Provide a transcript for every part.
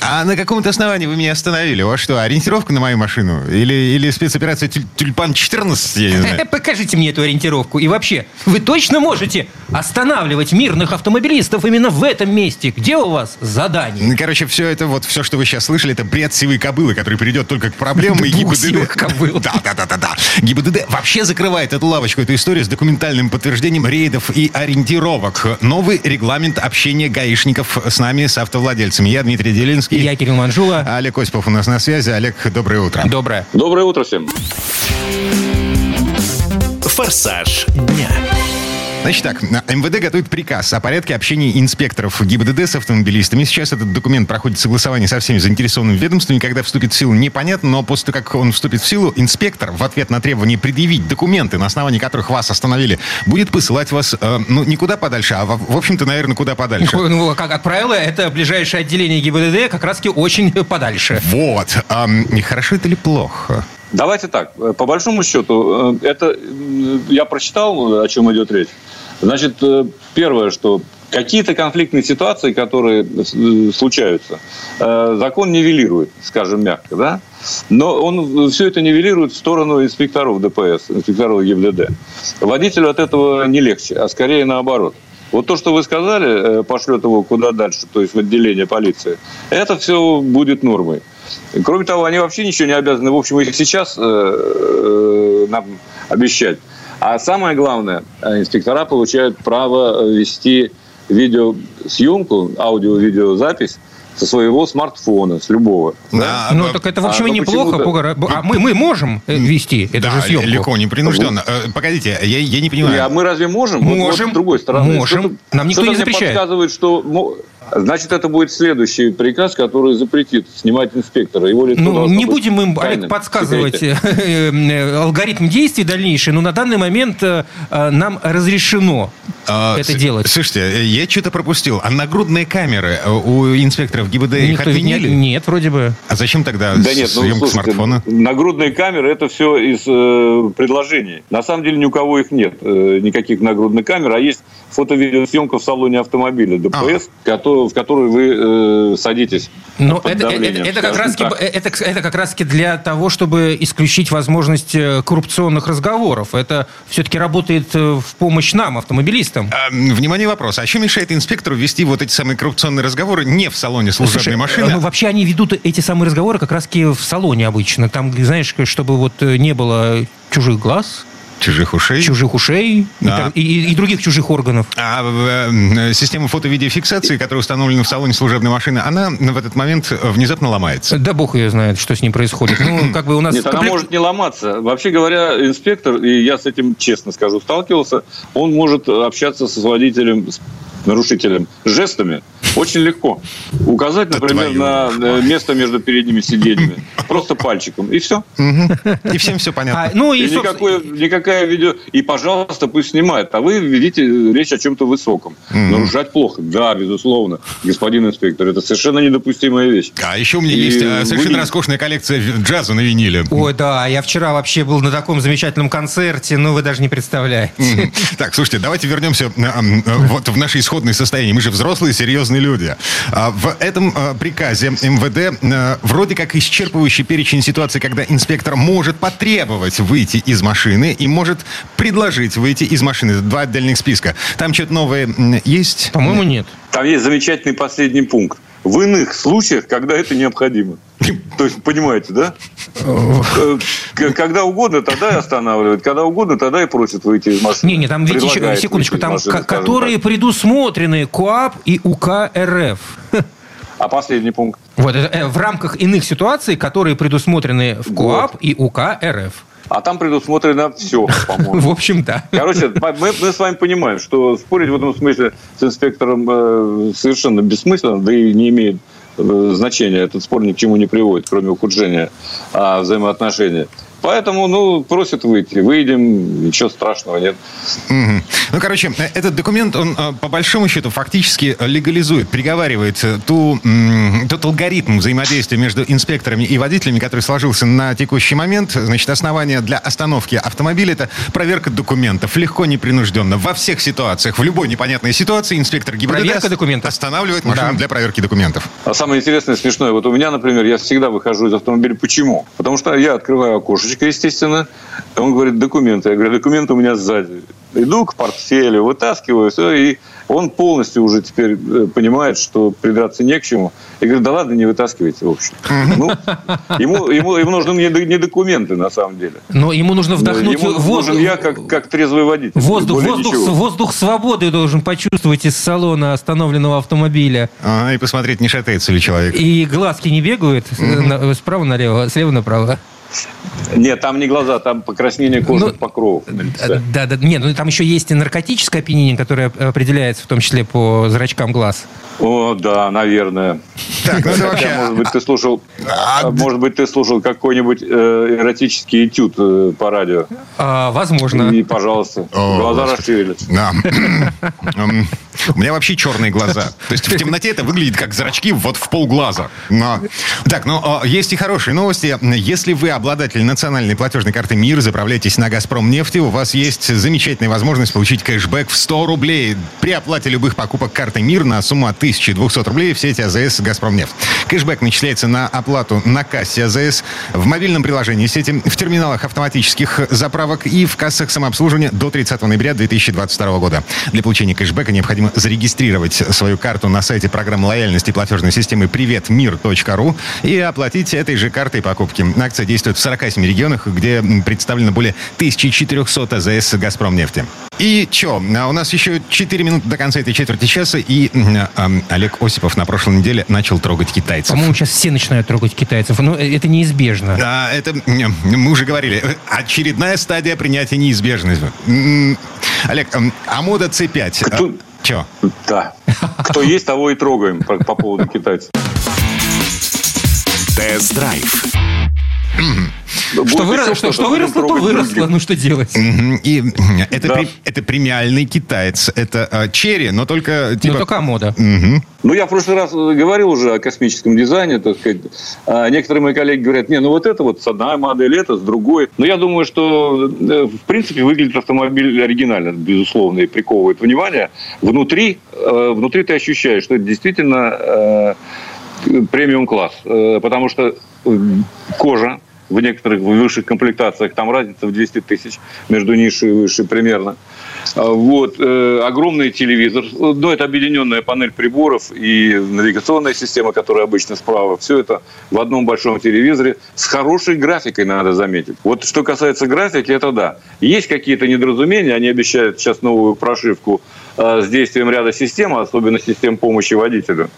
А на каком-то основании вы меня остановили? У вас что, ориентировка на мою машину? Или, или спецоперация Тюль- Тюльпан-14? Я не знаю. Покажите мне эту ориентировку. И вообще, вы точно можете останавливать мирных автомобилистов именно в этом месте? Где у вас задание? Ну, Короче, все это, вот все, что вы сейчас слышали, это бред сивой кобылы, который придет только к проблемам и Двух ГИБДД. сивых кобыл. Да, да, да, да, да. ГИБДД вообще закрывает эту лавочку, эту историю с документальным подтверждением рейдов и ориентировок. Новый регламент общения гаишников с нами, с автовладельцами. Я Дмитрий Делинский. Я Кирилл Манжула. Олег Осипов у нас на связи. Олег, доброе утро. Доброе. Доброе утро всем. «Форсаж дня». Значит так, МВД готовит приказ о порядке общения инспекторов ГИБДД с автомобилистами. Сейчас этот документ проходит согласование со всеми заинтересованными ведомствами. Когда вступит в силу, непонятно, но после того, как он вступит в силу, инспектор в ответ на требование предъявить документы, на основании которых вас остановили, будет посылать вас, э, ну, не куда подальше, а, в, в общем-то, наверное, куда подальше. Ну, как, как правило, это ближайшее отделение ГИБДД как раз-таки очень подальше. Вот. И хорошо это или плохо? Давайте так. э, По большому счету, э, это м, я прочитал, о чем идет речь. Значит, э, первое, что какие-то конфликтные ситуации, которые э, случаются, э, закон нивелирует, скажем мягко, да? Но он все это нивелирует в сторону инспекторов ДПС, инспекторов ГИБДД. Водителю от этого не легче, а скорее наоборот. Вот то, что вы сказали, э, пошлет его куда дальше, то есть в отделение полиции, это все будет нормой. Кроме того, они вообще ничего не обязаны, в общем, их сейчас э, э, нам обещать. А самое главное, э, инспектора получают право вести видеосъемку, аудио-видеозапись со своего смартфона, с любого. Да, Ну, а, так это, в общем, а, и ну, неплохо. А мы, мы можем вести эту да, же съемку? легко, непринужденно. Э, Погодите, я, я не понимаю. А мы разве можем? Вот- вот Можем. с другой стороны. Можем. Что-то- Нам никто что-то не мне запрещает. подсказывает, что... Значит, это будет следующий приказ, который запретит снимать инспектора. Его лицо Ну, не быть будем им, тайным, Олег, подсказывать э, э, алгоритм действий дальнейший, но на данный момент э, нам разрешено А, это с- делать. Слушайте, я что-то пропустил. А нагрудные камеры у инспекторов ГИБД их Никто отменили? Нет, вроде бы. А зачем тогда Да нет, ну, съемка слушайте, смартфона? нагрудные камеры это все из э, предложений. На самом деле ни у кого их нет, э, никаких нагрудных камер, а есть фото-видеосъемка в салоне автомобиля ДПС, в которую вы э, садитесь. Но под это, это, давлением, это как раз это, это как раз для того, чтобы исключить возможность э, коррупционных разговоров. Это все-таки работает э, в помощь нам, автомобилистам. А, внимание, вопрос. А что мешает инспектору вести вот эти самые коррупционные разговоры не в салоне служебной Слушай, машины? ну, вообще они ведут эти самые разговоры как раз в салоне обычно. Там, знаешь, чтобы вот э, не было чужих глаз, Чужих ушей? чужих ушей и так- и, и- и других чужих органов. А э, э, система фото-видеофиксации, которая установлена в салоне служебной машины, она в этот момент внезапно ломается. Да бог ее знает, что с ним происходит. Ну, как бы у нас... Нет, она комплект- может не ломаться. Вообще говоря, инспектор, и я с этим честно скажу, сталкивался, он может общаться с водителем, с нарушителем жестами очень легко. Указать, например, на э, место между передними сиденьями. Просто пальчиком. И все. И всем все А, понятно. ну и, никакая видео... И, пожалуйста, пусть снимает. А вы ведите речь о чем-то высоком. Нарушать плохо. Да, безусловно. Господин инспектор, это совершенно недопустимая вещь. А еще у меня есть э, совершенно роскошная коллекция джаза на виниле. Ой, да, я вчера вообще был на таком замечательном концерте, ну вы даже не представляете. Так, слушайте, давайте вернемся э, э, вот в наше исходное состояние. Мы же взрослые, серьезные люди. А В этом э, приказе МВД э, вроде как исчерпывающий перечень ситуаций, когда инспектор может потребовать выйти из машины и может предложить выйти из машины. Это Два отдельных списка. Там что-то новое есть? По-моему, нет. Там есть замечательный последний пункт. В иных случаях, когда это необходимо. То есть, понимаете, да? Э, Когда угодно, тогда и останавливают. Когда угодно, тогда и просят выйти из машины. Не, не, там, еще, Предлагает секундочку, там, машины, которые предусмотрены КОАП и УК РФ. А последний пункт. Вот, это, э, в рамках иных ситуаций, которые предусмотрены в КОАП и УК РФ. А там предусмотрено все, по-моему. В общем, да. Короче, мы, мы с вами понимаем, что спорить в этом смысле с инспектором э, совершенно бессмысленно, да и не имеет э, значения. Этот спор ни к чему не приводит, кроме ухудшения а, взаимоотношений. Поэтому, ну, просят выйти. Выйдем, ничего страшного нет. Угу. Ну, короче, этот документ, он по большому счету фактически легализует, приговаривает ту, тот алгоритм взаимодействия между инспекторами и водителями, который сложился на текущий момент. Значит, основание для остановки автомобиля – это проверка документов. Легко, непринужденно. Во всех ситуациях, в любой непонятной ситуации инспектор ГИБДД проверка документов. останавливает машину да. для проверки документов. А самое интересное, смешное, вот у меня, например, я всегда выхожу из автомобиля. Почему? Потому что я открываю окошечко, естественно. Он говорит, документы. Я говорю, документы у меня сзади. Иду к портфелю, вытаскиваю, все, и он полностью уже теперь э, понимает, что придраться не к чему. И говорит, да ладно, не вытаскивайте, в общем. Ну, ему, ему, ему нужны не документы, на самом деле. Но ему нужно вдохнуть ему воздух. Нужен я, как, как трезвый водитель. Воздух, воздух, воздух свободы должен почувствовать из салона остановленного автомобиля. А, и посмотреть, не шатается ли человек. И глазки не бегают mm справа налево, слева направо. Нет, там не глаза, там покраснение кожи ну, покровов. Да, да, нет, ну там еще есть и наркотическое опьянение, которое определяется в том числе по зрачкам глаз. О, да, наверное. Так, ну вообще... Может быть, ты слушал, а, может быть, ты слушал какой-нибудь э, эротический этюд э, по радио. А, возможно. И, пожалуйста, О, глаза расширились. Да. У меня вообще черные глаза. То есть в темноте это выглядит как зрачки вот в полглаза. Но... Так, ну, а, есть и хорошие новости. Если вы обладатель национальной платежной карты МИР, заправляйтесь на «Газпром» нефти, у вас есть замечательная возможность получить кэшбэк в 100 рублей при оплате любых покупок карты МИР на сумму от 1200 рублей в сети АЗС «Газпромнефть». Кэшбэк начисляется на оплату на кассе АЗС, в мобильном приложении сети, в терминалах автоматических заправок и в кассах самообслуживания до 30 ноября 2022 года. Для получения кэшбэка необходимо зарегистрировать свою карту на сайте программы лояльности платежной системы приветмир.ру и оплатить этой же картой покупки. Акция действует в 47 регионах, где представлено более 1400 АЗС «Газпромнефти». И чё, а у нас еще 4 минуты до конца этой четверти часа, и э, Олег Осипов на прошлой неделе начал трогать китайцев. По-моему, сейчас все начинают трогать китайцев, но это неизбежно. Да, это, мы уже говорили, очередная стадия принятия неизбежности. Олег, а мода C5? Кто... Чё? Да. Кто есть, того и трогаем по, по поводу китайцев. Тест-драйв. Что, выросло, что, что выросло, то выросло. Ну, что делать? И это, да. при, это премиальный китаец. Это э, черри, но только... Типа... Но только мода. Угу. Ну, я в прошлый раз говорил уже о космическом дизайне, так сказать. А некоторые мои коллеги говорят, не, ну вот это вот с одной модель, это с другой. Но я думаю, что э, в принципе выглядит автомобиль оригинально, безусловно, и приковывает внимание. Внутри, э, внутри ты ощущаешь, что это действительно премиум класс, потому что кожа в некоторых высших комплектациях там разница в 200 тысяч между низшей и высшей примерно. А, вот. Э, огромный телевизор. Ну, это объединенная панель приборов и навигационная система, которая обычно справа. Все это в одном большом телевизоре с хорошей графикой, надо заметить. Вот что касается графики, это да. Есть какие-то недоразумения. Они обещают сейчас новую прошивку э, с действием ряда систем, особенно систем помощи водителю.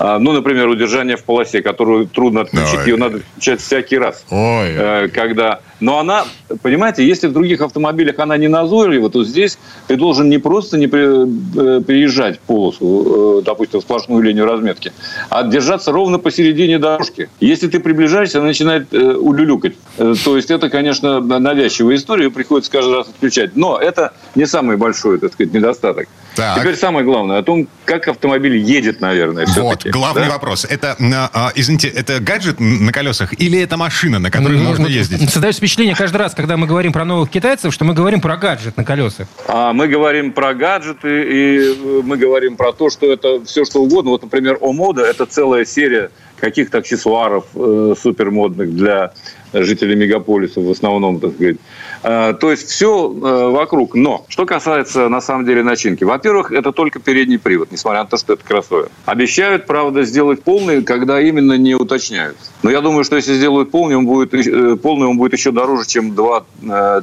А, ну, например, удержание в полосе, которую трудно отключить, Ой. ее надо включать всякий раз. Ой. Э, когда... Но она, понимаете, если в других автомобилях она не назойлива, то здесь ты должен не просто не э, приезжать полосу, э, допустим, в сплошную линию разметки, а держаться ровно посередине дорожки. Если ты приближаешься, она начинает улюлюкать. То есть это, конечно, навязчивая история, ее приходится каждый раз отключать. Но это не самый большой, так сказать, недостаток. Так. Теперь самое главное о том, как автомобиль едет, наверное, Вот, главный да? вопрос. Это, а, извините, это гаджет на колесах или это машина, на которой ну, можно вот ездить? Создается впечатление каждый раз, когда мы говорим про новых китайцев, что мы говорим про гаджет на колесах. А мы говорим про гаджеты, и мы говорим про то, что это все что угодно. Вот, например, Омода – это целая серия каких-то аксессуаров э, супермодных для жителей мегаполиса в основном, так сказать. А, то есть все э, вокруг. Но что касается, на самом деле, начинки. Во-первых, это только передний привод, несмотря на то, что это кроссовер. Обещают, правда, сделать полный, когда именно не уточняют. Но я думаю, что если сделают полный, он будет, э, полный он будет еще дороже, чем 2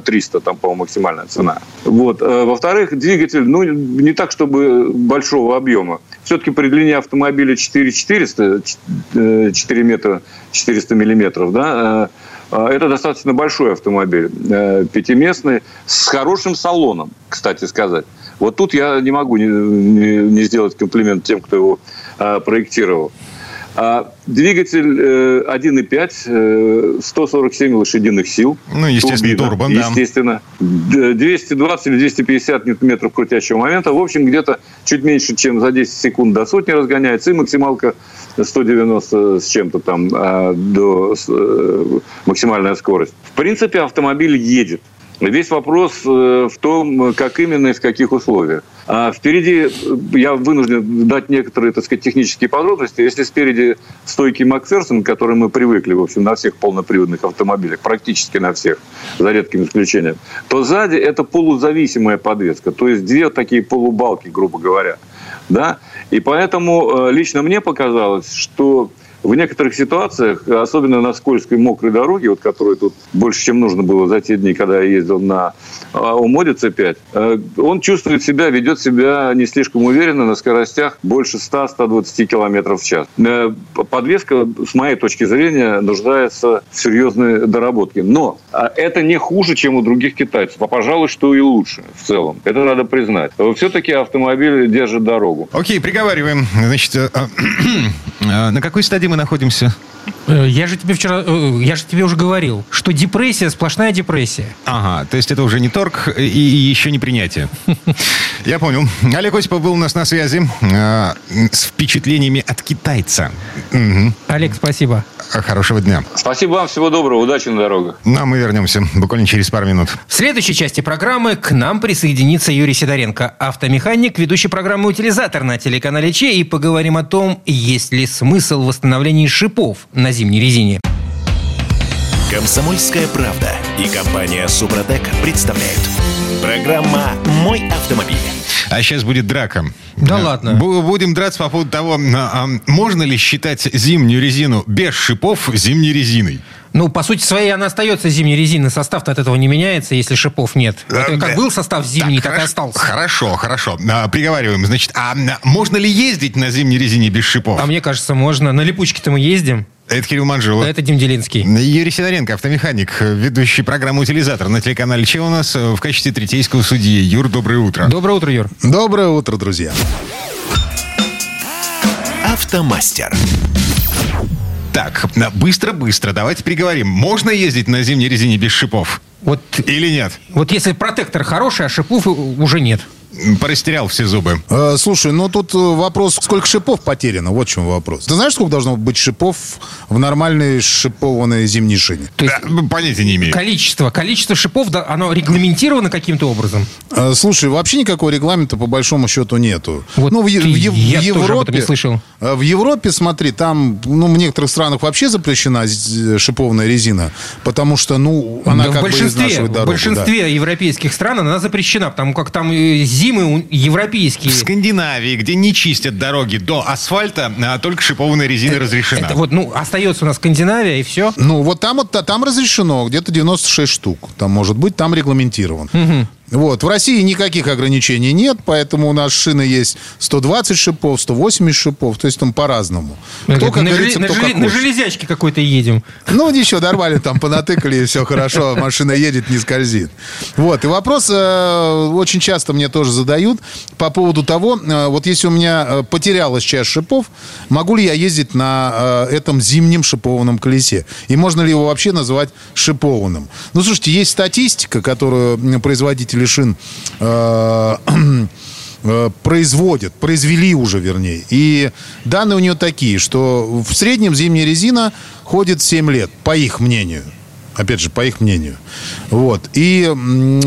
300, там, по-моему, максимальная цена. Вот. Во-вторых, двигатель, ну, не так, чтобы большого объема все-таки при длине автомобиля 4 400, 4 метра 400 миллиметров, да, э, э, это достаточно большой автомобиль, э, пятиместный, с хорошим салоном, кстати сказать. Вот тут я не могу не, не сделать комплимент тем, кто его проектировал. А двигатель э, 1,5, э, 147 лошадиных сил. Ну, естественно, турбо, да. Естественно. 220 или 250 ньютон-метров крутящего момента. В общем, где-то чуть меньше, чем за 10 секунд до сотни разгоняется. И максималка 190 с чем-то там а, до э, максимальная скорость. В принципе, автомобиль едет. Весь вопрос э, в том, как именно и в каких условиях. А впереди э, я вынужден дать некоторые, так сказать, технические подробности. Если спереди стойки Макферсон, к которой мы привыкли, в общем, на всех полноприводных автомобилях, практически на всех, за редким исключением, то сзади это полузависимая подвеска, то есть две такие полубалки, грубо говоря. Да? И поэтому э, лично мне показалось, что в некоторых ситуациях, особенно на скользкой мокрой дороге, вот которую тут больше, чем нужно было за те дни, когда я ездил на Умоде C5, э, он чувствует себя, ведет себя не слишком уверенно на скоростях больше 100-120 км в час. Э, подвеска, с моей точки зрения, нуждается в серьезной доработке. Но а, это не хуже, чем у других китайцев, а, пожалуй, что и лучше в целом. Это надо признать. Все-таки автомобиль держит дорогу. Окей, приговариваем. Значит, э, на какой стадии мы находимся? Э, я же тебе вчера, э, я же тебе уже говорил, что депрессия, сплошная депрессия. Ага, то есть это уже не торг и, еще не принятие. Я понял. Олег Осипов был у нас на связи э, с впечатлениями от китайца. Олег, спасибо. Хорошего дня. Спасибо вам, всего доброго, удачи на дорогах. Ну, а мы вернемся буквально через пару минут. В следующей части программы к нам присоединится Юрий Сидоренко, автомеханик, ведущий программы «Утилизатор» на телеканале Че, и поговорим о том, есть ли смысл восстановления шипов на зимней резине. Комсомольская правда и компания «Супротек» представляют. Программа «Мой автомобиль». А сейчас будет драка. Да ладно. Будем драться по поводу того, а, а, можно ли считать зимнюю резину без шипов зимней резиной. Ну, по сути своей, она остается зимней резиной. Состав-то от этого не меняется, если шипов нет. Это как был состав зимний, так, так хорошо, и остался. Хорошо, хорошо. А, приговариваем. Значит, а можно ли ездить на зимней резине без шипов? А мне кажется, можно. На липучке-то мы ездим. Это Кирилл Манжулов. Это Дим Делинский. Юрий Сидоренко, автомеханик, ведущий программу «Утилизатор» на телеканале «Че» у нас в качестве третейского судьи. Юр, доброе утро. Доброе утро, Юр. Доброе утро, друзья. Автомастер. Так, быстро-быстро, давайте переговорим. Можно ездить на зимней резине без шипов? Вот, Или нет? Вот если протектор хороший, а шипов уже нет. Порастерял все зубы. Э, слушай, ну тут э, вопрос, сколько шипов потеряно, вот в чем вопрос. Ты знаешь, сколько должно быть шипов в нормальной шипованной зимней шине? То есть, да, понятия не имею. Количество. Количество шипов, да, оно регламентировано каким-то образом? Э, слушай, вообще никакого регламента по большому счету нету. Вот ну, в, ты, в, в, я в Европе, не слышал. Э, в Европе, смотри, там, ну, в некоторых странах вообще запрещена шипованная резина, потому что, ну, она да как в большинстве, бы изнашивает дорогу. В большинстве да. европейских стран она запрещена, потому как там зимы европейские В Скандинавии, где не чистят дороги до асфальта, а только шипованная резина это, разрешена. Это вот, ну, остается у нас Скандинавия, и все. Ну, вот там, вот, там разрешено, где-то 96 штук. Там может быть, там регламентирован. Угу. Вот. В России никаких ограничений нет, поэтому у нас шины есть 120 шипов, 180 шипов, то есть там по-разному. Кто, как на, говорится, на, кто жел... как на железячке какой-то едем. Ну, ничего, нормально, там понатыкали, и все хорошо, машина едет, не скользит. Вот, и вопрос э, очень часто мне тоже задают по поводу того, э, вот если у меня э, потерялась часть шипов, могу ли я ездить на э, этом зимнем шипованном колесе? И можно ли его вообще называть шипованным? Ну, слушайте, есть статистика, которую производитель шин э, э, производят, произвели уже, вернее. И данные у нее такие, что в среднем зимняя резина ходит 7 лет, по их мнению. Опять же, по их мнению. Вот. И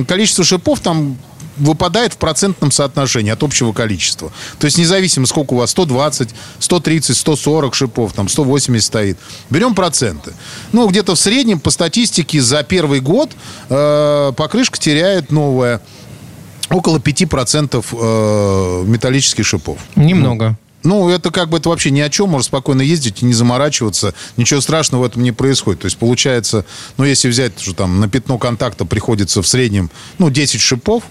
количество шипов там выпадает в процентном соотношении от общего количества. То есть независимо, сколько у вас, 120, 130, 140 шипов, там 180 стоит. Берем проценты. Ну, где-то в среднем по статистике за первый год э, покрышка теряет новая около 5% э, металлических шипов. Немного. Ну, это как бы это вообще ни о чем, можно спокойно ездить и не заморачиваться. Ничего страшного в этом не происходит. То есть получается, ну, если взять, что там на пятно контакта приходится в среднем, ну, 10 шипов,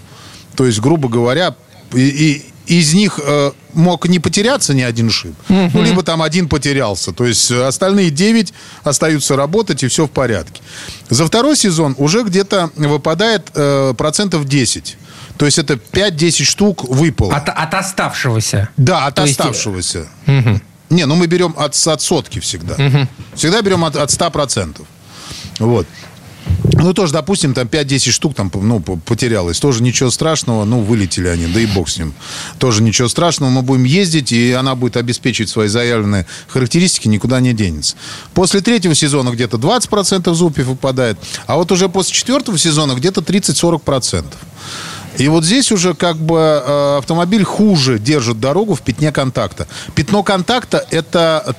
то есть, грубо говоря, и, и из них э, мог не потеряться ни один шип, uh-huh. ну, либо там один потерялся. То есть остальные 9 остаются работать, и все в порядке. За второй сезон уже где-то выпадает э, процентов 10. То есть это 5-10 штук выпало. От, от оставшегося? Да, от То оставшегося. Есть... Угу. Не, ну мы берем от, от сотки всегда. Всегда берем от, от 100%. Вот. Ну, тоже, допустим, там 5-10 штук там, ну, потерялось. Тоже ничего страшного. Ну, вылетели они, да и бог с ним. Тоже ничего страшного. Мы будем ездить, и она будет обеспечивать свои заявленные характеристики, никуда не денется. После третьего сезона где-то 20% зубьев выпадает, а вот уже после четвертого сезона где-то 30-40%. И вот здесь уже как бы э, автомобиль хуже держит дорогу в пятне контакта. Пятно контакта – это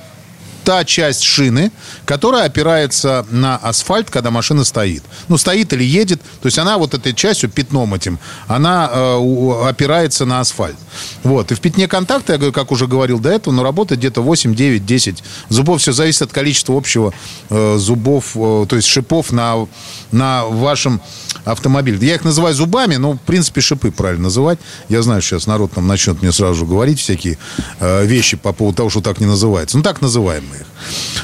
та часть шины, которая опирается на асфальт, когда машина стоит. Ну, стоит или едет. То есть она вот этой частью, пятном этим, она э, опирается на асфальт. Вот. И в пятне контакта, я говорю, как уже говорил до этого, но работает где-то 8, 9, 10 зубов. Все зависит от количества общего э, зубов, э, то есть шипов на, на вашем автомобиле. Я их называю зубами, но, в принципе, шипы правильно называть. Я знаю, сейчас народ там начнет мне сразу говорить всякие э, вещи по поводу того, что так не называется. Ну, так называем мы их.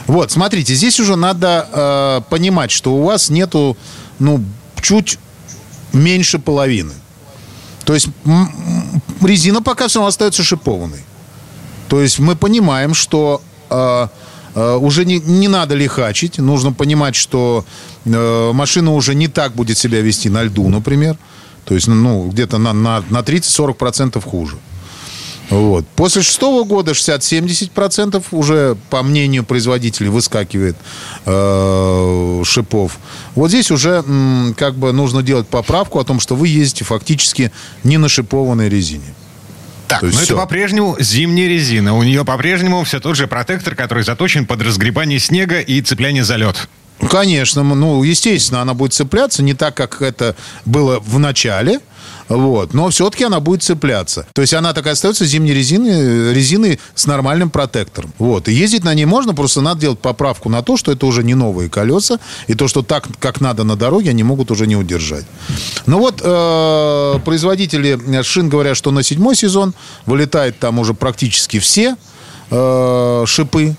Вот, смотрите, здесь уже надо э, понимать, что у вас нету, ну, чуть меньше половины. То есть резина пока все равно остается шипованной. То есть мы понимаем, что э, уже не, не надо лихачить. Нужно понимать, что э, машина уже не так будет себя вести на льду, например. То есть, ну, где-то на, на, на 30-40% хуже. Вот. После шестого года 60-70% уже, по мнению производителей, выскакивает э, шипов. Вот здесь уже м, как бы нужно делать поправку о том, что вы ездите фактически не на шипованной резине. Так, но это по-прежнему зимняя резина. У нее по-прежнему все тот же протектор, который заточен под разгребание снега и цепляние за лед. Конечно, ну, естественно, она будет цепляться не так, как это было в начале, вот. Но все-таки она будет цепляться. То есть она такая остается зимней резиной, резиной с нормальным протектором. Вот. И ездить на ней можно, просто надо делать поправку на то, что это уже не новые колеса, и то, что так, как надо на дороге, они могут уже не удержать. Ну вот, э, производители шин говорят, что на седьмой сезон вылетает там уже практически все э, шипы,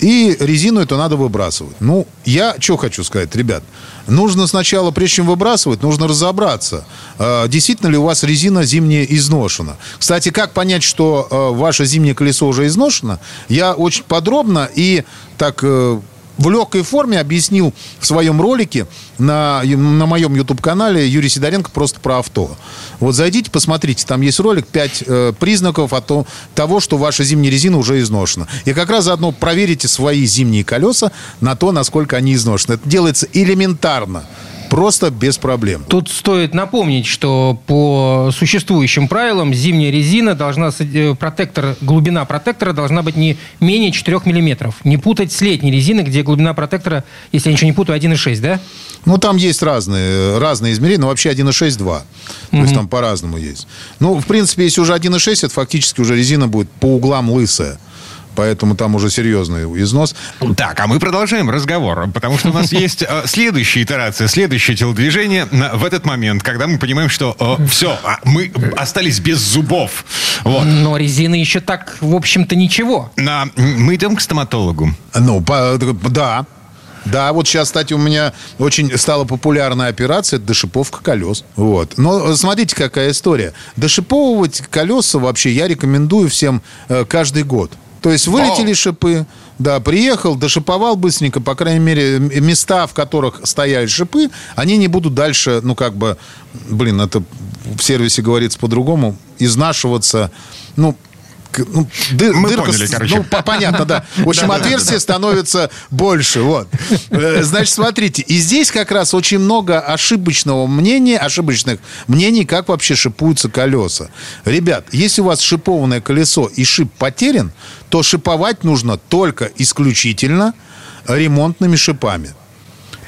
и резину эту надо выбрасывать. Ну, я что хочу сказать, ребят. Нужно сначала, прежде чем выбрасывать, нужно разобраться, э, действительно ли у вас резина зимняя изношена. Кстати, как понять, что э, ваше зимнее колесо уже изношено, я очень подробно и так э, в легкой форме объяснил в своем ролике на, на моем YouTube-канале Юрий Сидоренко просто про авто. Вот зайдите, посмотрите, там есть ролик, 5 э, признаков о том, того, что ваша зимняя резина уже изношена. И как раз заодно проверите свои зимние колеса на то, насколько они изношены. Это делается элементарно. Просто без проблем. Тут стоит напомнить, что по существующим правилам зимняя резина должна, э, протектор, глубина протектора должна быть не менее 4 миллиметров. Не путать с летней резиной, где глубина протектора, если я ничего не путаю, 1,6, да? Ну, там есть разные, разные измерения, но вообще 1,6, 2. То угу. есть там по-разному есть. Ну, в принципе, если уже 1,6, это фактически уже резина будет по углам лысая поэтому там уже серьезный износ. Так, а мы продолжаем разговор, потому что у нас есть э, следующая итерация, следующее телодвижение в этот момент, когда мы понимаем, что э, все, а, мы остались без зубов. Вот. Но резина еще так, в общем-то, ничего. На, мы идем к стоматологу. Ну, по, да, да, вот сейчас, кстати, у меня очень стала популярная операция дошиповка колес. Вот. Но смотрите, какая история. Дошиповывать колеса вообще я рекомендую всем э, каждый год. То есть вылетели О! шипы, да, приехал, дошиповал быстренько, по крайней мере, места, в которых стояли шипы, они не будут дальше, ну, как бы, блин, это в сервисе говорится по-другому, изнашиваться, ну, ну, ды, Мы дырка, поняли, короче. Ну, понятно, да. В общем, отверстие становится больше. Вот. Э, значит, смотрите, и здесь как раз очень много ошибочного мнения, ошибочных мнений, как вообще шипуются колеса. Ребят, если у вас шипованное колесо и шип потерян, то шиповать нужно только исключительно ремонтными шипами.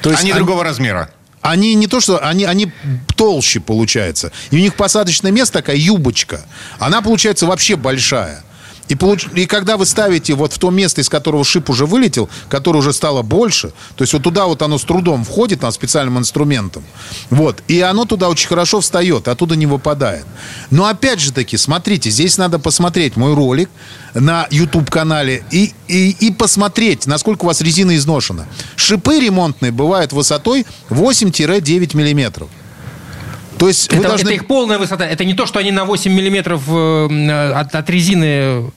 То есть они, они другого размера они не то что, они, они толще получается. И у них посадочное место такая юбочка. Она получается вообще большая. И, получ... и когда вы ставите вот в то место, из которого шип уже вылетел, которое уже стало больше, то есть вот туда вот оно с трудом входит, там, специальным инструментом, вот, и оно туда очень хорошо встает, оттуда не выпадает. Но опять же таки, смотрите, здесь надо посмотреть мой ролик на YouTube-канале и, и, и посмотреть, насколько у вас резина изношена. Шипы ремонтные бывают высотой 8-9 миллиметров. То есть это, должны... это их полная высота. Это не то, что они на 8 миллиметров э, от, от резины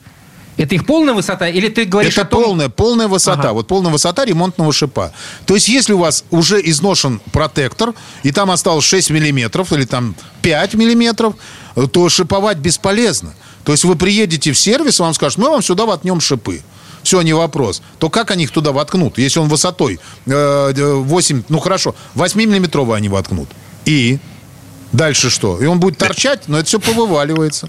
Это их полная высота? Или ты говоришь Это о том... полная, полная высота. Ага. Вот полная высота ремонтного шипа. То есть, если у вас уже изношен протектор, и там осталось 6 миллиметров, или там 5 миллиметров, то шиповать бесполезно. То есть, вы приедете в сервис, вам скажут, мы вам сюда воткнем шипы. Все, не вопрос. То как они их туда воткнут, если он высотой э, 8, ну хорошо, 8-миллиметровый они воткнут. И дальше что? И он будет торчать, но это все повываливается.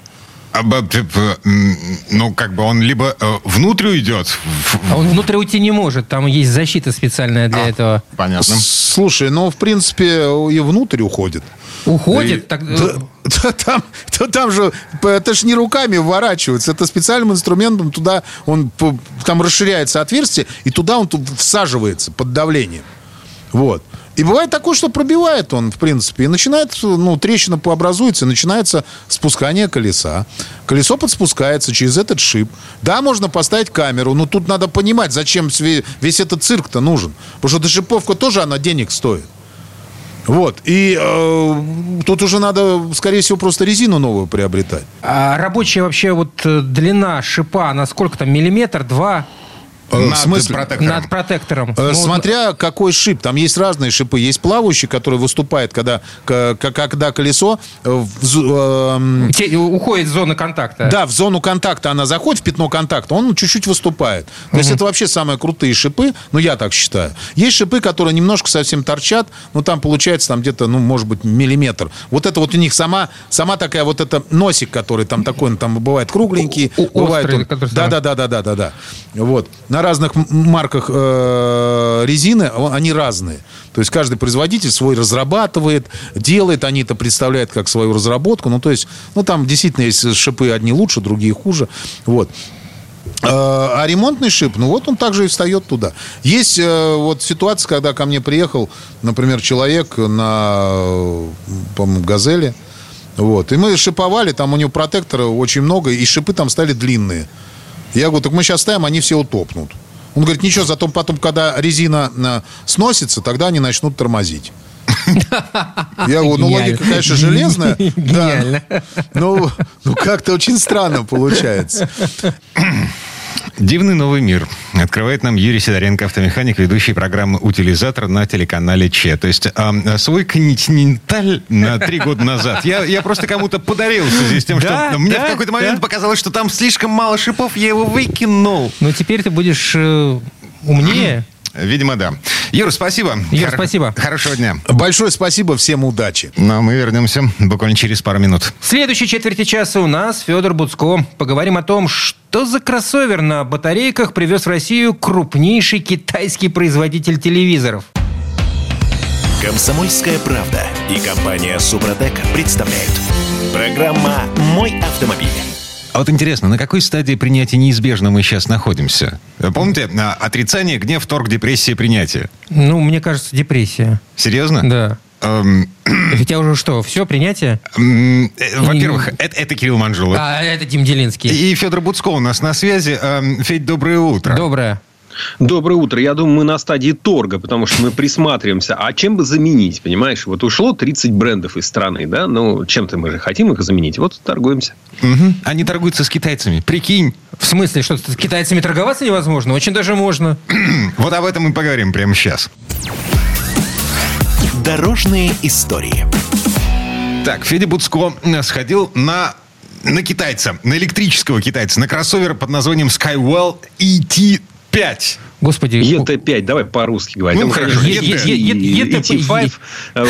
А, м, Ну, как бы он либо э, внутрь уйдет. А он внутрь уйти не может. Там есть защита специальная для А, этого. Понятно. Слушай, ну, в принципе, и внутрь уходит. Уходит? так, э, Да, да, там, да там же, это ж не руками вворачивается, это специальным инструментом туда, он, там расширяется отверстие, и туда он всаживается под давлением. Вот. И бывает такое, что пробивает он, в принципе, и начинает, ну, трещина пообразуется, и начинается спускание колеса. Колесо подспускается через этот шип. Да, можно поставить камеру, но тут надо понимать, зачем весь этот цирк-то нужен. Потому что эта шиповка тоже, она денег стоит. Вот. И э, тут уже надо, скорее всего, просто резину новую приобретать. А рабочая вообще вот э, длина шипа, на сколько там, миллиметр, два Э, в Над смысле? протектором. над протектором? Э, Ну, Смотря какой шип. Там есть разные шипы. Есть плавающий, который выступает, когда, когда колесо э, в те- уходит из зоны контакта. Да, в зону контакта она заходит, в пятно контакта, он чуть-чуть выступает. То есть это вообще самые крутые шипы, ну, я так считаю. Есть шипы, которые немножко совсем торчат, ну, там получается там где-то, ну, может быть, миллиметр. Вот это вот у них сама, сама такая вот это носик, который там такой, он там бывает кругленький, о- бывает острый, он- который да, самый- да, да, да, да, да, да. Вот. На разных марках э, резины он- они разные. То есть каждый производитель свой разрабатывает, делает, они это представляют как свою разработку. Ну, то есть, ну, там действительно есть шипы одни лучше, другие хуже. Вот. Э, А ремонтный шип, ну вот он также и встает туда. Есть э, вот ситуация, когда ко мне приехал, например, человек на, «Газели», вот, и мы шиповали, там у него протектора очень много, и шипы там стали длинные. Я говорю, так мы сейчас ставим, они все утопнут. Он говорит, ничего, зато потом, когда резина э, сносится, тогда они начнут тормозить. Я говорю, ну логика, конечно, железная. Да. Ну, ну как-то очень странно получается. Дивный новый мир. Открывает нам Юрий Сидоренко, автомеханик, ведущий программы «Утилизатор» на телеканале ЧЕ. То есть а, свой континенталь на три года назад я, я просто кому-то подарил в связи с тем, Да, что мне да, в какой-то момент да. показалось, что там слишком мало шипов, я его выкинул. Ну, теперь ты будешь э, умнее. Видимо, да. Юр, спасибо. Юр, спасибо. Хорошего дня. Большое спасибо, всем удачи. Ну, а мы вернемся буквально через пару минут. В следующей четверти часа у нас Федор Буцко. Поговорим о том, что за кроссовер на батарейках привез в Россию крупнейший китайский производитель телевизоров. Комсомольская правда и компания Супротек представляют. Программа «Мой автомобиль». А вот интересно, на какой стадии принятия неизбежно мы сейчас находимся? Помните, а, отрицание, гнев, торг, депрессия, принятие? Ну, мне кажется, депрессия. Серьезно? Да. Эм, Ведь я уже что, все, принятие? м, э, Во-первых, это, это Кирилл Манжула. А, это Дим Делинский. И Федор Буцко у нас на связи. Эм, Федь, доброе утро. Доброе. Доброе утро. Я думаю, мы на стадии торга, потому что мы присматриваемся. А чем бы заменить, понимаешь? Вот ушло 30 брендов из страны, да? Ну, чем-то мы же хотим их заменить. Вот торгуемся. Мгм. Они торгуются с китайцами. Прикинь. В смысле, что с китайцами торговаться невозможно? Очень даже можно. Вот об этом мы поговорим прямо сейчас. Дорожные истории. Так, Федя Буцко э, сходил на на китайца, на электрического китайца, на кроссовер под названием Skywell ET5. Господи. ET5, давай по-русски говорить. Ну, хорошо, конечно, Е- Е- Е- Е- ET5,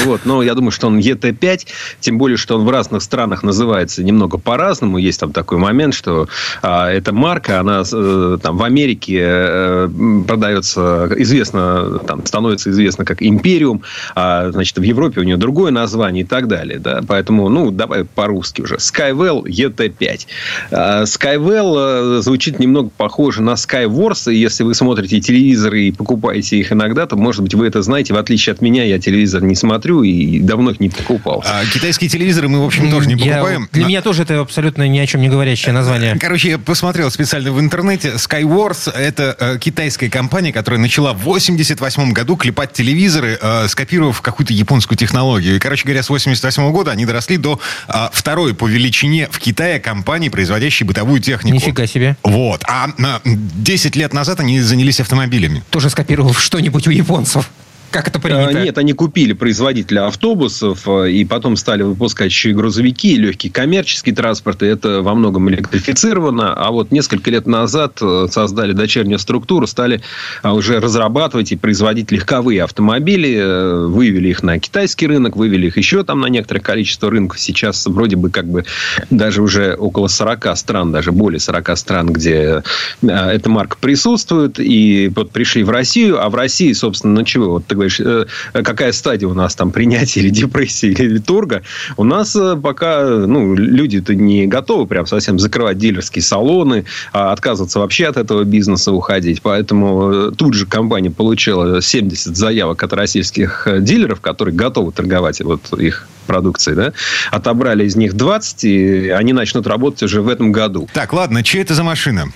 вот, но я думаю, что он ET5, тем более, что он в разных странах называется немного по-разному. Есть там такой момент, что а, эта марка, она э, там в Америке э, продается, известно, там становится известно как Империум, а, значит, в Европе у нее другое название и так далее, да, поэтому, ну, давай по-русски уже. Skywell ET5. А, Skywell звучит немного похоже на Skywars, и если вы смотрите телевизоры и покупаете их иногда, то, может быть, вы это знаете. В отличие от меня, я телевизор не смотрю и давно их не покупал. А, китайские телевизоры мы, в общем, тоже не покупаем. Я, для меня тоже это абсолютно ни о чем не говорящее название. Короче, я посмотрел специально в интернете. Skywars — это э, китайская компания, которая начала в 88 году клепать телевизоры, э, скопировав какую-то японскую технологию. И, короче говоря, с 88 года они доросли до э, второй по величине в Китае компании, производящей бытовую технику. Нифига себе. Вот. А э, 10 лет назад они занялись автомобилями. Тоже скопировав что-нибудь у японцев. Как это принято? А, Нет, они купили производителя автобусов э, и потом стали выпускать еще и грузовики, и легкий коммерческий транспорт, и это во многом электрифицировано. А вот несколько лет назад э, создали дочернюю структуру, стали а, уже разрабатывать и производить легковые автомобили, э, вывели их на китайский рынок, вывели их еще там на некоторое количество рынков. Сейчас вроде бы как бы даже уже около 40 стран, даже более 40 стран, где эта марка присутствует, и вот пришли в Россию, а в России, собственно, на чего? Вот говоришь, э, какая стадия у нас там принятия или депрессии, или торга, у нас э, пока ну, люди-то не готовы прям совсем закрывать дилерские салоны, а отказываться вообще от этого бизнеса, уходить. Поэтому э, тут же компания получила 70 заявок от российских дилеров, которые готовы торговать вот их продукцией, да, отобрали из них 20, и они начнут работать уже в этом году. Так, ладно, что это за машина?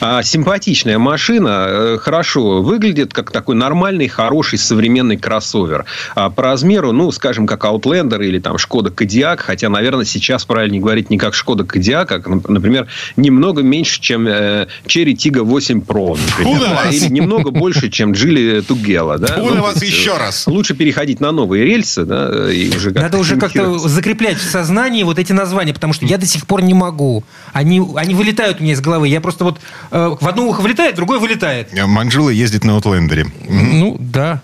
А, симпатичная машина, э, хорошо выглядит, как такой нормальный, хороший, современный кроссовер. А по размеру, ну, скажем, как Outlander или там Шкода Кодиак, хотя, наверное, сейчас правильно говорить не как Шкода Кодиак, а, например, немного меньше, чем э, Cherry Tiggo 8 Pro, например, да, или немного больше, чем Geely Tugela. Да? ну, вас еще раз. Лучше переходить на новые рельсы, да, и уже Надо уже как-то закреплять в сознании вот эти названия, потому что я до сих пор не могу. Они, они вылетают у меня из головы. Я просто вот в одно ухо влетает, в другое вылетает. Манжула ездит на Аутлендере. Ну, да.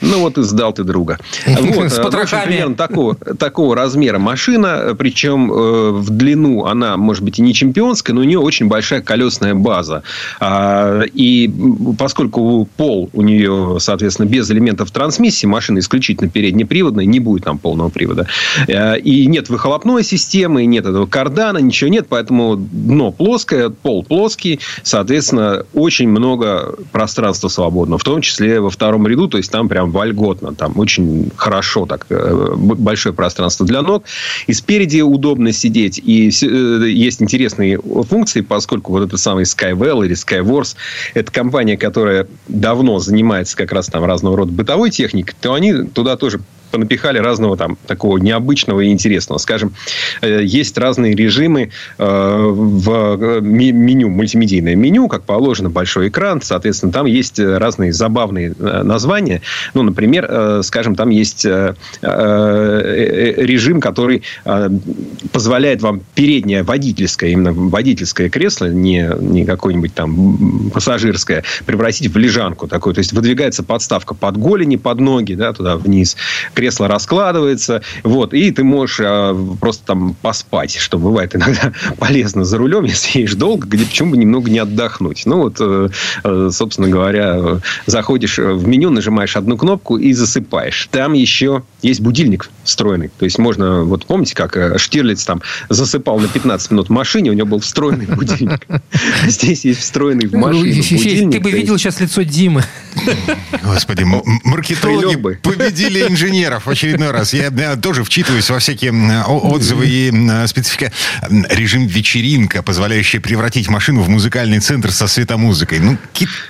Ну, вот и сдал ты друга. Вот, С потрохами. примерно такого, такого размера машина. Причем э, в длину она, может быть, и не чемпионская, но у нее очень большая колесная база. А, и поскольку пол у нее, соответственно, без элементов трансмиссии, машина исключительно переднеприводная, не будет там полного привода. Э, и нет выхлопной системы, нет этого кардана, ничего нет. Поэтому дно плоское, пол плоский. Соответственно, очень много пространства свободного. В том числе во втором ряду. То есть, там прям вольготно. Там очень хорошо так, э, большое пространство для ног. И спереди удобно сидеть. И э, есть интересные функции, поскольку вот этот самый Skywell или Skywars, это компания, которая давно занимается как раз там разного рода бытовой техникой, то они туда тоже понапихали разного там такого необычного и интересного. Скажем, э, есть разные режимы э, в э, меню, мультимедийное меню, как положено, большой экран, соответственно, там есть разные забавные названия. Ну, например, скажем, там есть режим, который позволяет вам переднее водительское, именно водительское кресло, не, не какое-нибудь там пассажирское, превратить в лежанку такую. То есть, выдвигается подставка под голени, под ноги, да, туда вниз кресло раскладывается, вот, и ты можешь э, просто там поспать, что бывает иногда полезно за рулем, если едешь долго, где почему бы немного не отдохнуть. Ну, вот, э, э, собственно говоря, заходишь в меню, нажимаешь одну кнопку и засыпаешь. Там еще есть будильник встроенный. То есть, можно, вот помните, как Штирлиц там засыпал на 15 минут в машине, у него был встроенный будильник. Здесь есть встроенный в машине будильник. Ты бы видел сейчас лицо Димы. Господи, маркетологи победили инженера инженеров в очередной раз. Я, я тоже вчитываюсь во всякие отзывы и специфика. Режим вечеринка, позволяющий превратить машину в музыкальный центр со светомузыкой. Ну,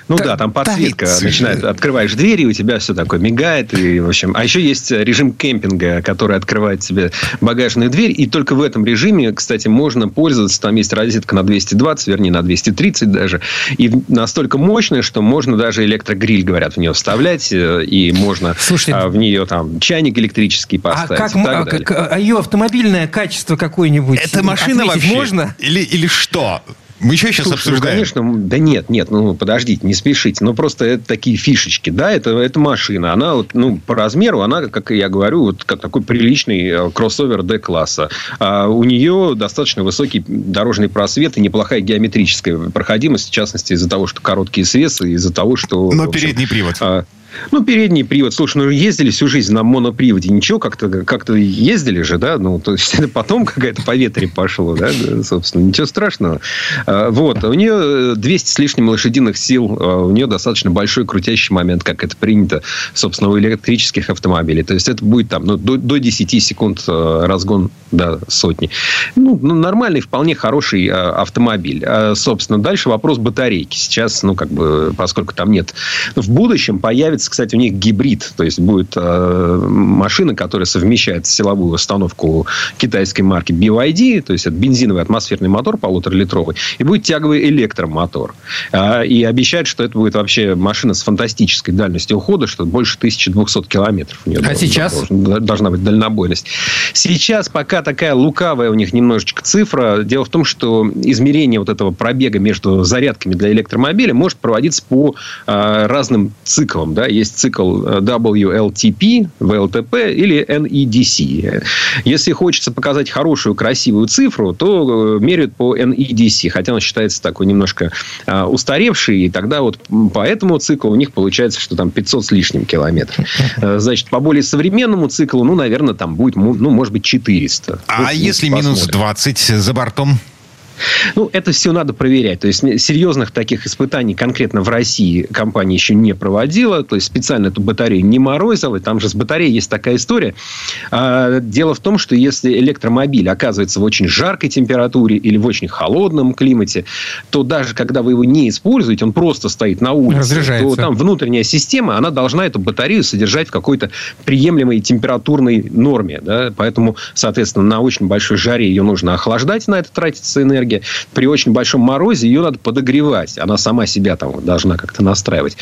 ну да, там подсветка начинает. Открываешь двери, у тебя все такое мигает. И, в общем, а еще есть режим кемпинга, который открывает тебе багажную дверь. И только в этом режиме, кстати, можно пользоваться. Там есть розетка на 220, вернее, на 230 даже. И настолько мощная, что можно даже электрогриль, говорят, в нее вставлять. Э, и можно Слушайте, а, в нее там чайник электрический а поставить. А, как, а, как, а ее автомобильное качество какое-нибудь? Это машина вообще? можно? Или, или что? Мы еще сейчас Слушай, обсуждаем. Ну, конечно, да нет, нет, ну подождите, не спешите. Ну просто это такие фишечки, да, это, это машина. Она вот, ну, по размеру, она, как я говорю, вот как такой приличный э, кроссовер D-класса. А у нее достаточно высокий дорожный просвет и неплохая геометрическая проходимость, в частности, из-за того, что короткие свесы, из-за того, что... Но общем, передний привод. А, Ну, передний привод. Слушай, ну ездили всю жизнь на моноприводе. Ничего, как-то как ездили же, да? Ну, то есть это потом какая-то поветрие пошло, да, собственно. Ничего страшного. А, вот. У нее 200 с лишним лошадиных сил. А, у нее достаточно большой крутящий момент, как это принято, собственно, у электрических автомобилей. То есть это будет там ну, до, до 10 секунд а, разгон до сотни. Ну, ну нормальный, вполне хороший автомобиль. Собственно, дальше вопрос батарейки. Сейчас, ну, как бы, поскольку там нет... В будущем появится кстати, у них гибрид. То есть, будет э, машина, которая совмещает силовую установку китайской марки BYD, то есть, это бензиновый атмосферный мотор полуторалитровый, и будет тяговый электромотор. Э, и обещают, что это будет вообще машина с фантастической дальностью ухода, что больше 1200 километров у нее а должен, сейчас? Должен, должна быть дальнобойность. Сейчас пока такая лукавая у них немножечко цифра. Дело в том, что измерение вот этого пробега между зарядками для электромобиля может проводиться по э, разным циклам. Да? Есть цикл э, WLTP, VLTP или NEDC. Если хочется показать хорошую, красивую цифру, то э, меряют по NEDC, хотя он считается такой немножко э, устаревший, и тогда вот по этому циклу у них получается, что там 500 с лишним километров. Значит, по более современному циклу, ну, наверное, там будет, ну, может быть, 400. А вот, если минус 20 за бортом? Ну, это все надо проверять. То есть, серьезных таких испытаний конкретно в России компания еще не проводила. То есть, специально эту батарею не морозила. Там же с батареей есть такая история. А, дело в том, что если электромобиль оказывается в очень жаркой температуре или в очень холодном климате, то даже когда вы его не используете, он просто стоит на улице, то там внутренняя система, она должна эту батарею содержать в какой-то приемлемой температурной норме. Да? Поэтому, соответственно, на очень большой жаре ее нужно охлаждать, на это тратится энергия энергия. При очень большом морозе ее надо подогревать. Она сама себя там должна как-то настраивать.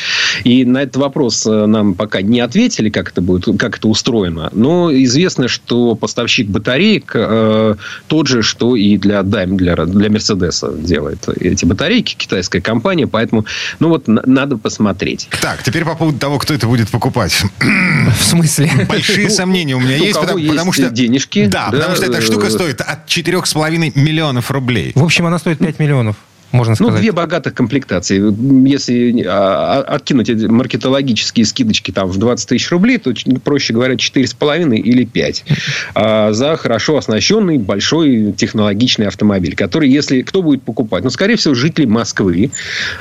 И на этот вопрос э, нам пока не ответили, как это будет, как это устроено. Но известно, что поставщик батареек э, тот же, что и для Daimler, для Мерседеса делает эти батарейки, китайская компания. Поэтому, ну вот, надо посмотреть. Так, теперь по поводу того, кто это будет покупать. В смысле? Большие сомнения у меня есть, потому что... денежки. Да, потому что эта штука стоит от 4,5 миллионов рублей. В общем, она стоит 5 миллионов можно ну, сказать. Ну, две богатых комплектации. Если а, а, откинуть эти маркетологические скидочки там в 20 тысяч рублей, то, проще говоря, 4,5 или 5. А за хорошо оснащенный большой технологичный автомобиль, который, если кто будет покупать? Ну, скорее всего, жители Москвы,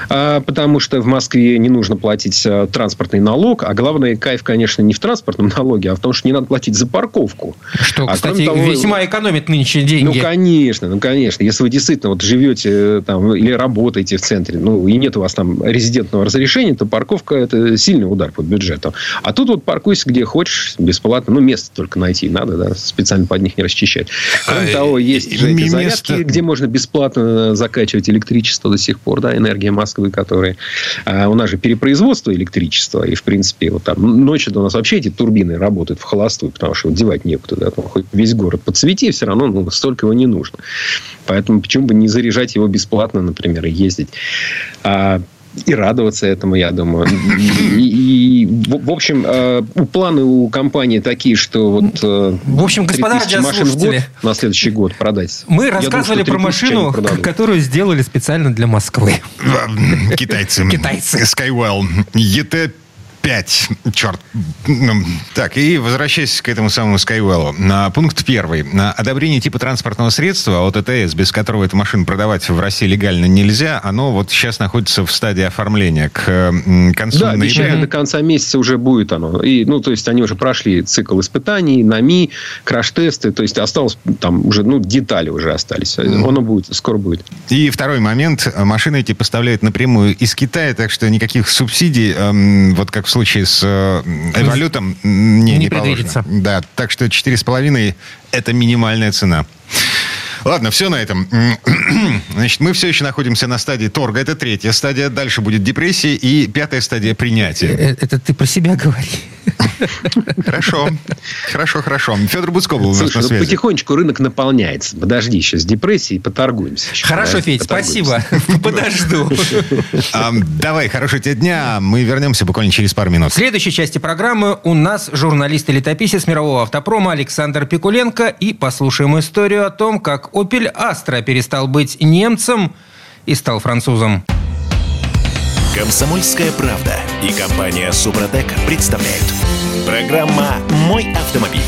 потому что в Москве не нужно платить транспортный налог, а главное, кайф, конечно, не в транспортном налоге, а в том, что не надо платить за парковку. Что, а кстати, того, весьма экономит нынче деньги. Ну, конечно, ну, конечно. Если вы действительно вот живете э, там или работаете в центре, ну, и нет у вас там резидентного разрешения, то парковка – это сильный удар по бюджету. А тут вот паркуйся где хочешь, бесплатно. Ну, место только найти надо, да, специально под них не расчищать. Кроме а, того, есть же эти зарядки, где можно бесплатно закачивать электричество до сих пор, да, энергия Москвы, которые... А у нас же перепроизводство электричества, и, в принципе, вот там ночью у нас вообще эти турбины работают в холостую, потому что вот девать некуда, да, там хоть весь город подсвети, все равно ну, столько его не нужно. Поэтому почему бы не заряжать его бесплатно, например, и ездить. А, и радоваться этому, я думаю. И, и в, в общем, э, планы у компании такие, что вот э, в общем, господа машин в год на следующий год продать. Мы я рассказывали думаю, про машину, которую сделали специально для Москвы. Китайцы. Китайцы. Skywell. ET 5. Черт. Ну, так, и возвращаясь к этому самому Skywell. Пункт первый. Одобрение типа транспортного средства от ЭТС, без которого эту машину продавать в России легально нельзя, оно вот сейчас находится в стадии оформления. К концу да, ноября... до конца месяца уже будет оно. И, ну, то есть, они уже прошли цикл испытаний, НАМИ, краш-тесты. То есть, осталось там уже, ну, детали уже остались. Оно будет, скоро будет. И второй момент. Машины эти поставляют напрямую из Китая, так что никаких субсидий, эм, вот как в случае с э, эволютом не, не, не предвидится. Да, так что 4,5 это минимальная цена. Ладно, все на этом. Значит, мы все еще находимся на стадии торга. Это третья стадия. Дальше будет депрессия и пятая стадия принятия. Э, э, это ты про себя говори. Хорошо. Хорошо, хорошо. Федор Буцков был у нас Слушай, на ну, связи. потихонечку рынок наполняется. Подожди еще с депрессией поторгуемся. Еще, хорошо, да? Федь, спасибо. Подожду. Давай, хорошего тебе дня. Мы вернемся буквально через пару минут. В следующей части программы у нас журналист и летописец мирового автопрома Александр Пикуленко. И послушаем историю о том, как Opel Astra перестал быть немцем и стал французом. Комсомольская правда и компания Супротек представляют. Программа «Мой автомобиль».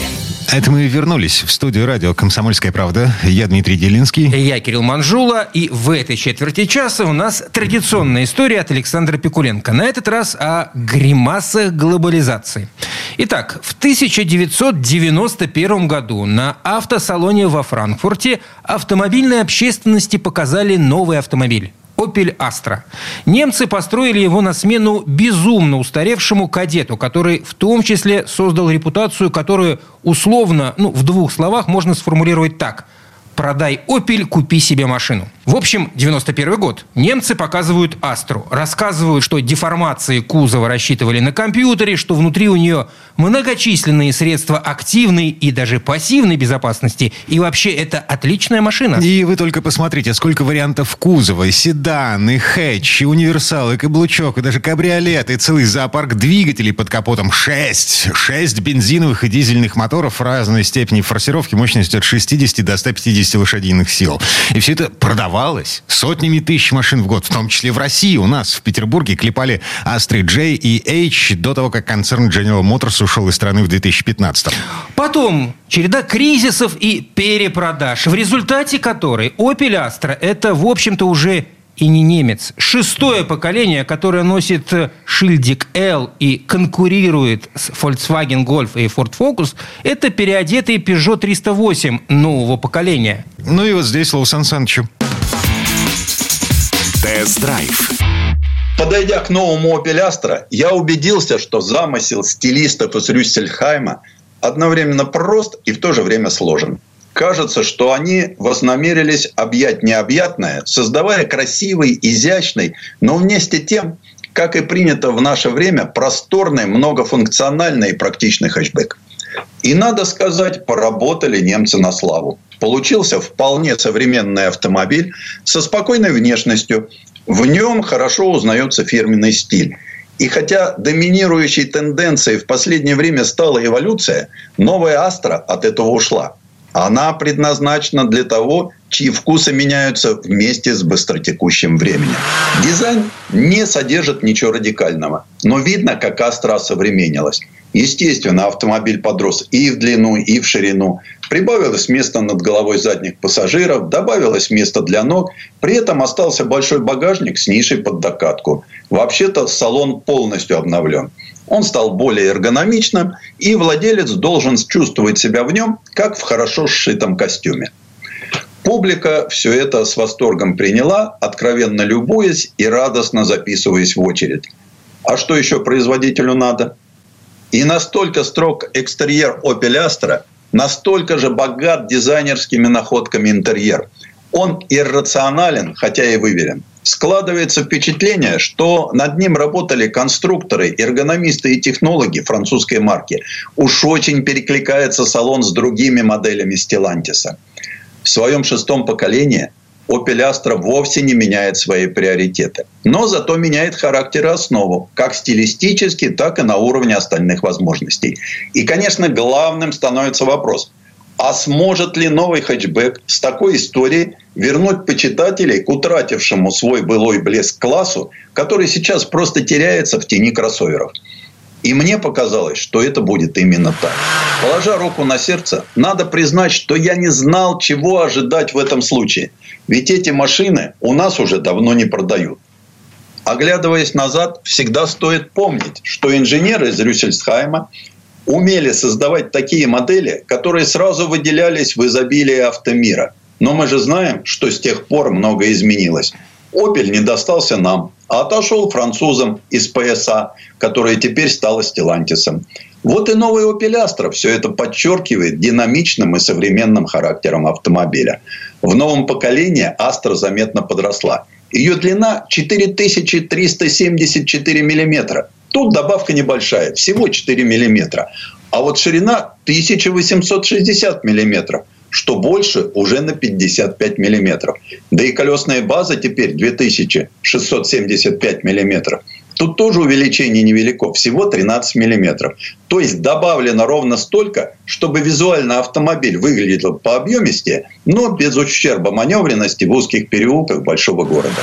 Это мы вернулись в студию радио «Комсомольская правда». Я Дмитрий Делинский. Я Кирилл Манжула. И в этой четверти часа у нас традиционная история от Александра Пикуленко. На этот раз о гримасах глобализации. Итак, в 1991 году на автосалоне во Франкфурте автомобильной общественности показали новый автомобиль. Opel Astra. Немцы построили его на смену безумно устаревшему кадету, который в том числе создал репутацию, которую условно, ну, в двух словах можно сформулировать так – «Продай Opel, купи себе машину». В общем, 91 год. Немцы показывают Астру. Рассказывают, что деформации кузова рассчитывали на компьютере, что внутри у нее многочисленные средства активной и даже пассивной безопасности. И вообще, это отличная машина. И вы только посмотрите, сколько вариантов кузова. Седан, и хэтч, и универсал, и каблучок, и даже кабриолет, и целый зоопарк двигателей под капотом. Шесть! Шесть бензиновых и дизельных моторов разной степени форсировки мощностью от 60 до 150 лошадиных сил. И все это продавалось сотнями тысяч машин в год, в том числе в России. У нас в Петербурге клепали Astrid J и H до того, как концерн General Motors ушел из страны в 2015 Потом череда кризисов и перепродаж, в результате которой Opel Astra – это, в общем-то, уже и не немец. Шестое поколение, которое носит шильдик L и конкурирует с Volkswagen Golf и Ford Focus, это переодетый Peugeot 308 нового поколения. Ну и вот здесь Лаусан Санычу. Тест-драйв. Подойдя к новому Opel Astra, я убедился, что замысел стилистов из Рюссельхайма одновременно прост и в то же время сложен. Кажется, что они вознамерились объять необъятное, создавая красивый, изящный, но вместе тем, как и принято в наше время, просторный, многофункциональный и практичный хэтчбэк. И надо сказать, поработали немцы на славу. Получился вполне современный автомобиль со спокойной внешностью. В нем хорошо узнается фирменный стиль. И хотя доминирующей тенденцией в последнее время стала эволюция, новая Астра от этого ушла. Она предназначена для того, чьи вкусы меняются вместе с быстротекущим временем. Дизайн не содержит ничего радикального, но видно, как Астра современнилась. Естественно, автомобиль подрос и в длину, и в ширину. Прибавилось место над головой задних пассажиров, добавилось место для ног. При этом остался большой багажник с нишей под докатку. Вообще-то салон полностью обновлен. Он стал более эргономичным, и владелец должен чувствовать себя в нем, как в хорошо сшитом костюме. Публика все это с восторгом приняла, откровенно любуясь и радостно записываясь в очередь. А что еще производителю надо? И настолько строг экстерьер Opel Astra, настолько же богат дизайнерскими находками интерьер. Он иррационален, хотя и выверен. Складывается впечатление, что над ним работали конструкторы, эргономисты и технологи французской марки. Уж очень перекликается салон с другими моделями Stellantis. В своем шестом поколении – Opel Astra вовсе не меняет свои приоритеты. Но зато меняет характер и основу, как стилистически, так и на уровне остальных возможностей. И, конечно, главным становится вопрос, а сможет ли новый хэтчбэк с такой историей вернуть почитателей к утратившему свой былой блеск классу, который сейчас просто теряется в тени кроссоверов? И мне показалось, что это будет именно так. Положа руку на сердце, надо признать, что я не знал, чего ожидать в этом случае. Ведь эти машины у нас уже давно не продают. Оглядываясь назад, всегда стоит помнить, что инженеры из Рюссельсхайма умели создавать такие модели, которые сразу выделялись в изобилии автомира. Но мы же знаем, что с тех пор многое изменилось. Opel не достался нам, а отошел французам из ПСА, которая теперь стала Стелантисом. Вот и новый Opel Astra все это подчеркивает динамичным и современным характером автомобиля. В новом поколении Astra заметно подросла. Ее длина 4374 миллиметра. Тут добавка небольшая, всего 4 миллиметра. А вот ширина 1860 миллиметров что больше уже на 55 миллиметров. Да и колесная база теперь 2675 миллиметров. Тут тоже увеличение невелико, всего 13 миллиметров. То есть добавлено ровно столько, чтобы визуально автомобиль выглядел по объемисти, но без ущерба маневренности в узких переулках большого города.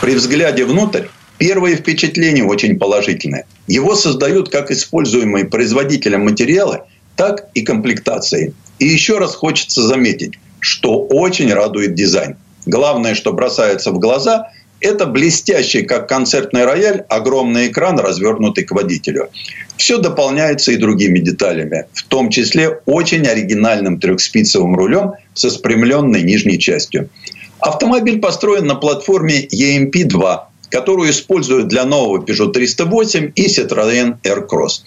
При взгляде внутрь Первые впечатления очень положительные. Его создают как используемые производителем материалы, так и комплектацией. И еще раз хочется заметить, что очень радует дизайн. Главное, что бросается в глаза, это блестящий, как концертный рояль, огромный экран, развернутый к водителю. Все дополняется и другими деталями, в том числе очень оригинальным трехспицевым рулем со спрямленной нижней частью. Автомобиль построен на платформе EMP-2, которую используют для нового Peugeot 308 и Citroën Aircross.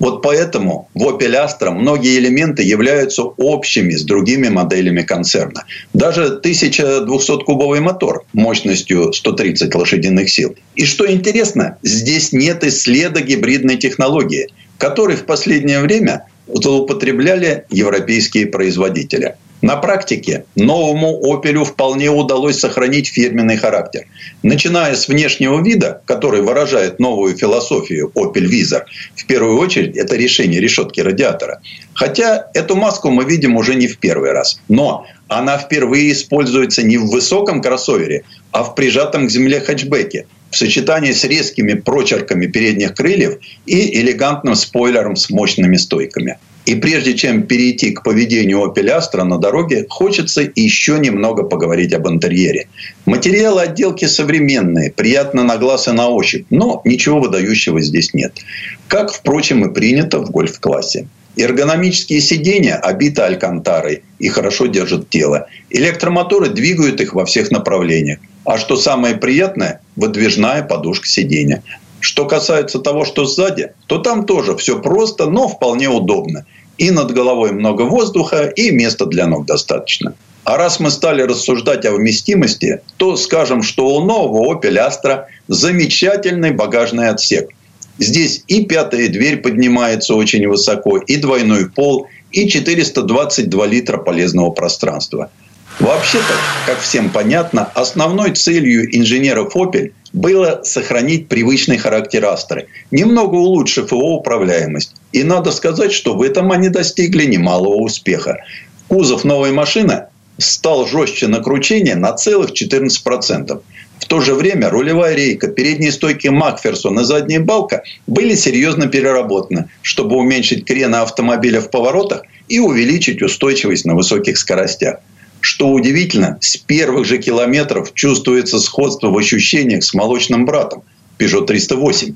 Вот поэтому в Opel Astra многие элементы являются общими с другими моделями концерна. Даже 1200-кубовый мотор мощностью 130 лошадиных сил. И что интересно, здесь нет и следа гибридной технологии, которой в последнее время злоупотребляли европейские производители. На практике новому «Опелю» вполне удалось сохранить фирменный характер. Начиная с внешнего вида, который выражает новую философию «Опель Визор», в первую очередь это решение решетки радиатора. Хотя эту маску мы видим уже не в первый раз. Но она впервые используется не в высоком кроссовере, а в прижатом к земле хэтчбеке в сочетании с резкими прочерками передних крыльев и элегантным спойлером с мощными стойками. И прежде чем перейти к поведению Opel Astra на дороге, хочется еще немного поговорить об интерьере. Материалы отделки современные, приятно на глаз и на ощупь, но ничего выдающего здесь нет. Как, впрочем, и принято в гольф-классе. Эргономические сиденья обиты алькантарой и хорошо держат тело. Электромоторы двигают их во всех направлениях. А что самое приятное – выдвижная подушка сиденья. Что касается того, что сзади, то там тоже все просто, но вполне удобно. И над головой много воздуха, и места для ног достаточно. А раз мы стали рассуждать о вместимости, то скажем, что у нового Opel Astra замечательный багажный отсек. Здесь и пятая дверь поднимается очень высоко, и двойной пол, и 422 литра полезного пространства. Вообще-то, как всем понятно, основной целью инженеров Opel было сохранить привычный характер Астры, немного улучшив его управляемость. И надо сказать, что в этом они достигли немалого успеха. Кузов новой машины стал жестче на кручение на целых 14%. В то же время рулевая рейка, передние стойки Макферсон и задняя балка были серьезно переработаны, чтобы уменьшить крены автомобиля в поворотах и увеличить устойчивость на высоких скоростях. Что удивительно, с первых же километров чувствуется сходство в ощущениях с молочным братом Peugeot 308.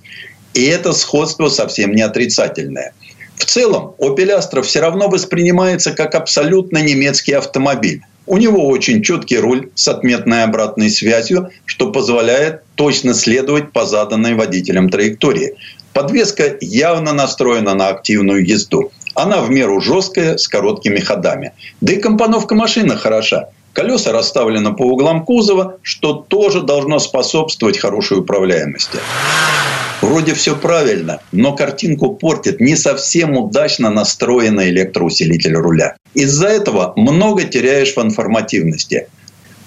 И это сходство совсем не отрицательное. В целом, Opel Astra все равно воспринимается как абсолютно немецкий автомобиль. У него очень четкий руль с отметной обратной связью, что позволяет точно следовать по заданной водителем траектории. Подвеска явно настроена на активную езду. Она в меру жесткая, с короткими ходами. Да и компоновка машины хороша. Колеса расставлены по углам кузова, что тоже должно способствовать хорошей управляемости. Вроде все правильно, но картинку портит не совсем удачно настроенный электроусилитель руля. Из-за этого много теряешь в информативности.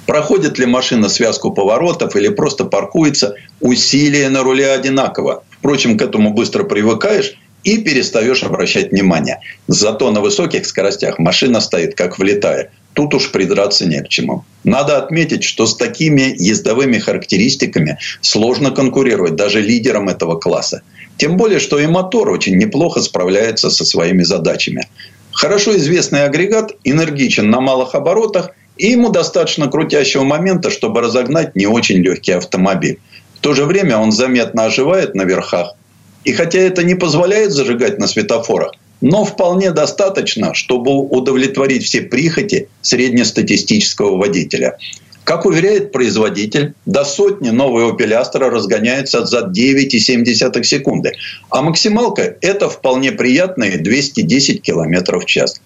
Проходит ли машина связку поворотов или просто паркуется, усилие на руле одинаково. Впрочем, к этому быстро привыкаешь и перестаешь обращать внимание. Зато на высоких скоростях машина стоит как влетая. Тут уж придраться не к чему. Надо отметить, что с такими ездовыми характеристиками сложно конкурировать даже лидерам этого класса. Тем более, что и мотор очень неплохо справляется со своими задачами. Хорошо известный агрегат энергичен на малых оборотах, и ему достаточно крутящего момента, чтобы разогнать не очень легкий автомобиль. В то же время он заметно оживает на верхах, и хотя это не позволяет зажигать на светофорах, но вполне достаточно, чтобы удовлетворить все прихоти среднестатистического водителя. Как уверяет производитель, до сотни новый Opel Astra разгоняется за 9,7 секунды. А максималка – это вполне приятные 210 км в час.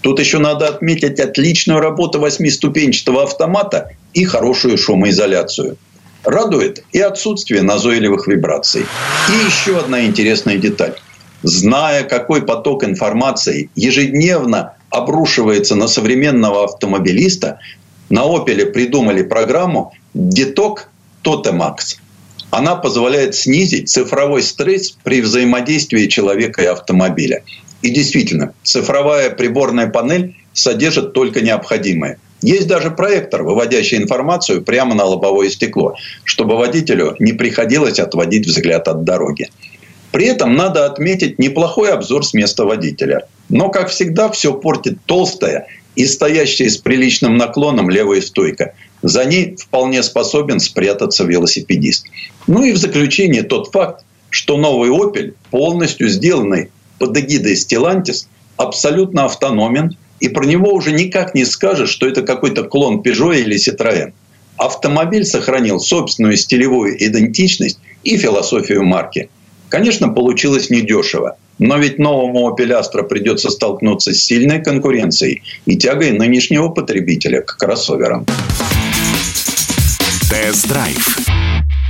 Тут еще надо отметить отличную работу восьмиступенчатого автомата и хорошую шумоизоляцию. Радует и отсутствие назойливых вибраций. И еще одна интересная деталь. Зная, какой поток информации ежедневно обрушивается на современного автомобилиста, на Opel придумали программу Detox Totemax. Она позволяет снизить цифровой стресс при взаимодействии человека и автомобиля. И действительно, цифровая приборная панель содержит только необходимое. Есть даже проектор, выводящий информацию прямо на лобовое стекло, чтобы водителю не приходилось отводить взгляд от дороги. При этом надо отметить неплохой обзор с места водителя. Но, как всегда, все портит толстая и стоящая с приличным наклоном левая стойка. За ней вполне способен спрятаться велосипедист. Ну и в заключение тот факт, что новый Opel, полностью сделанный под эгидой Stellantis, абсолютно автономен, и про него уже никак не скажешь, что это какой-то клон Peugeot или Citroën. Автомобиль сохранил собственную стилевую идентичность и философию марки. Конечно, получилось недешево, но ведь новому Opel Astra придется столкнуться с сильной конкуренцией и тягой нынешнего потребителя к кроссоверам. Тест-драйв.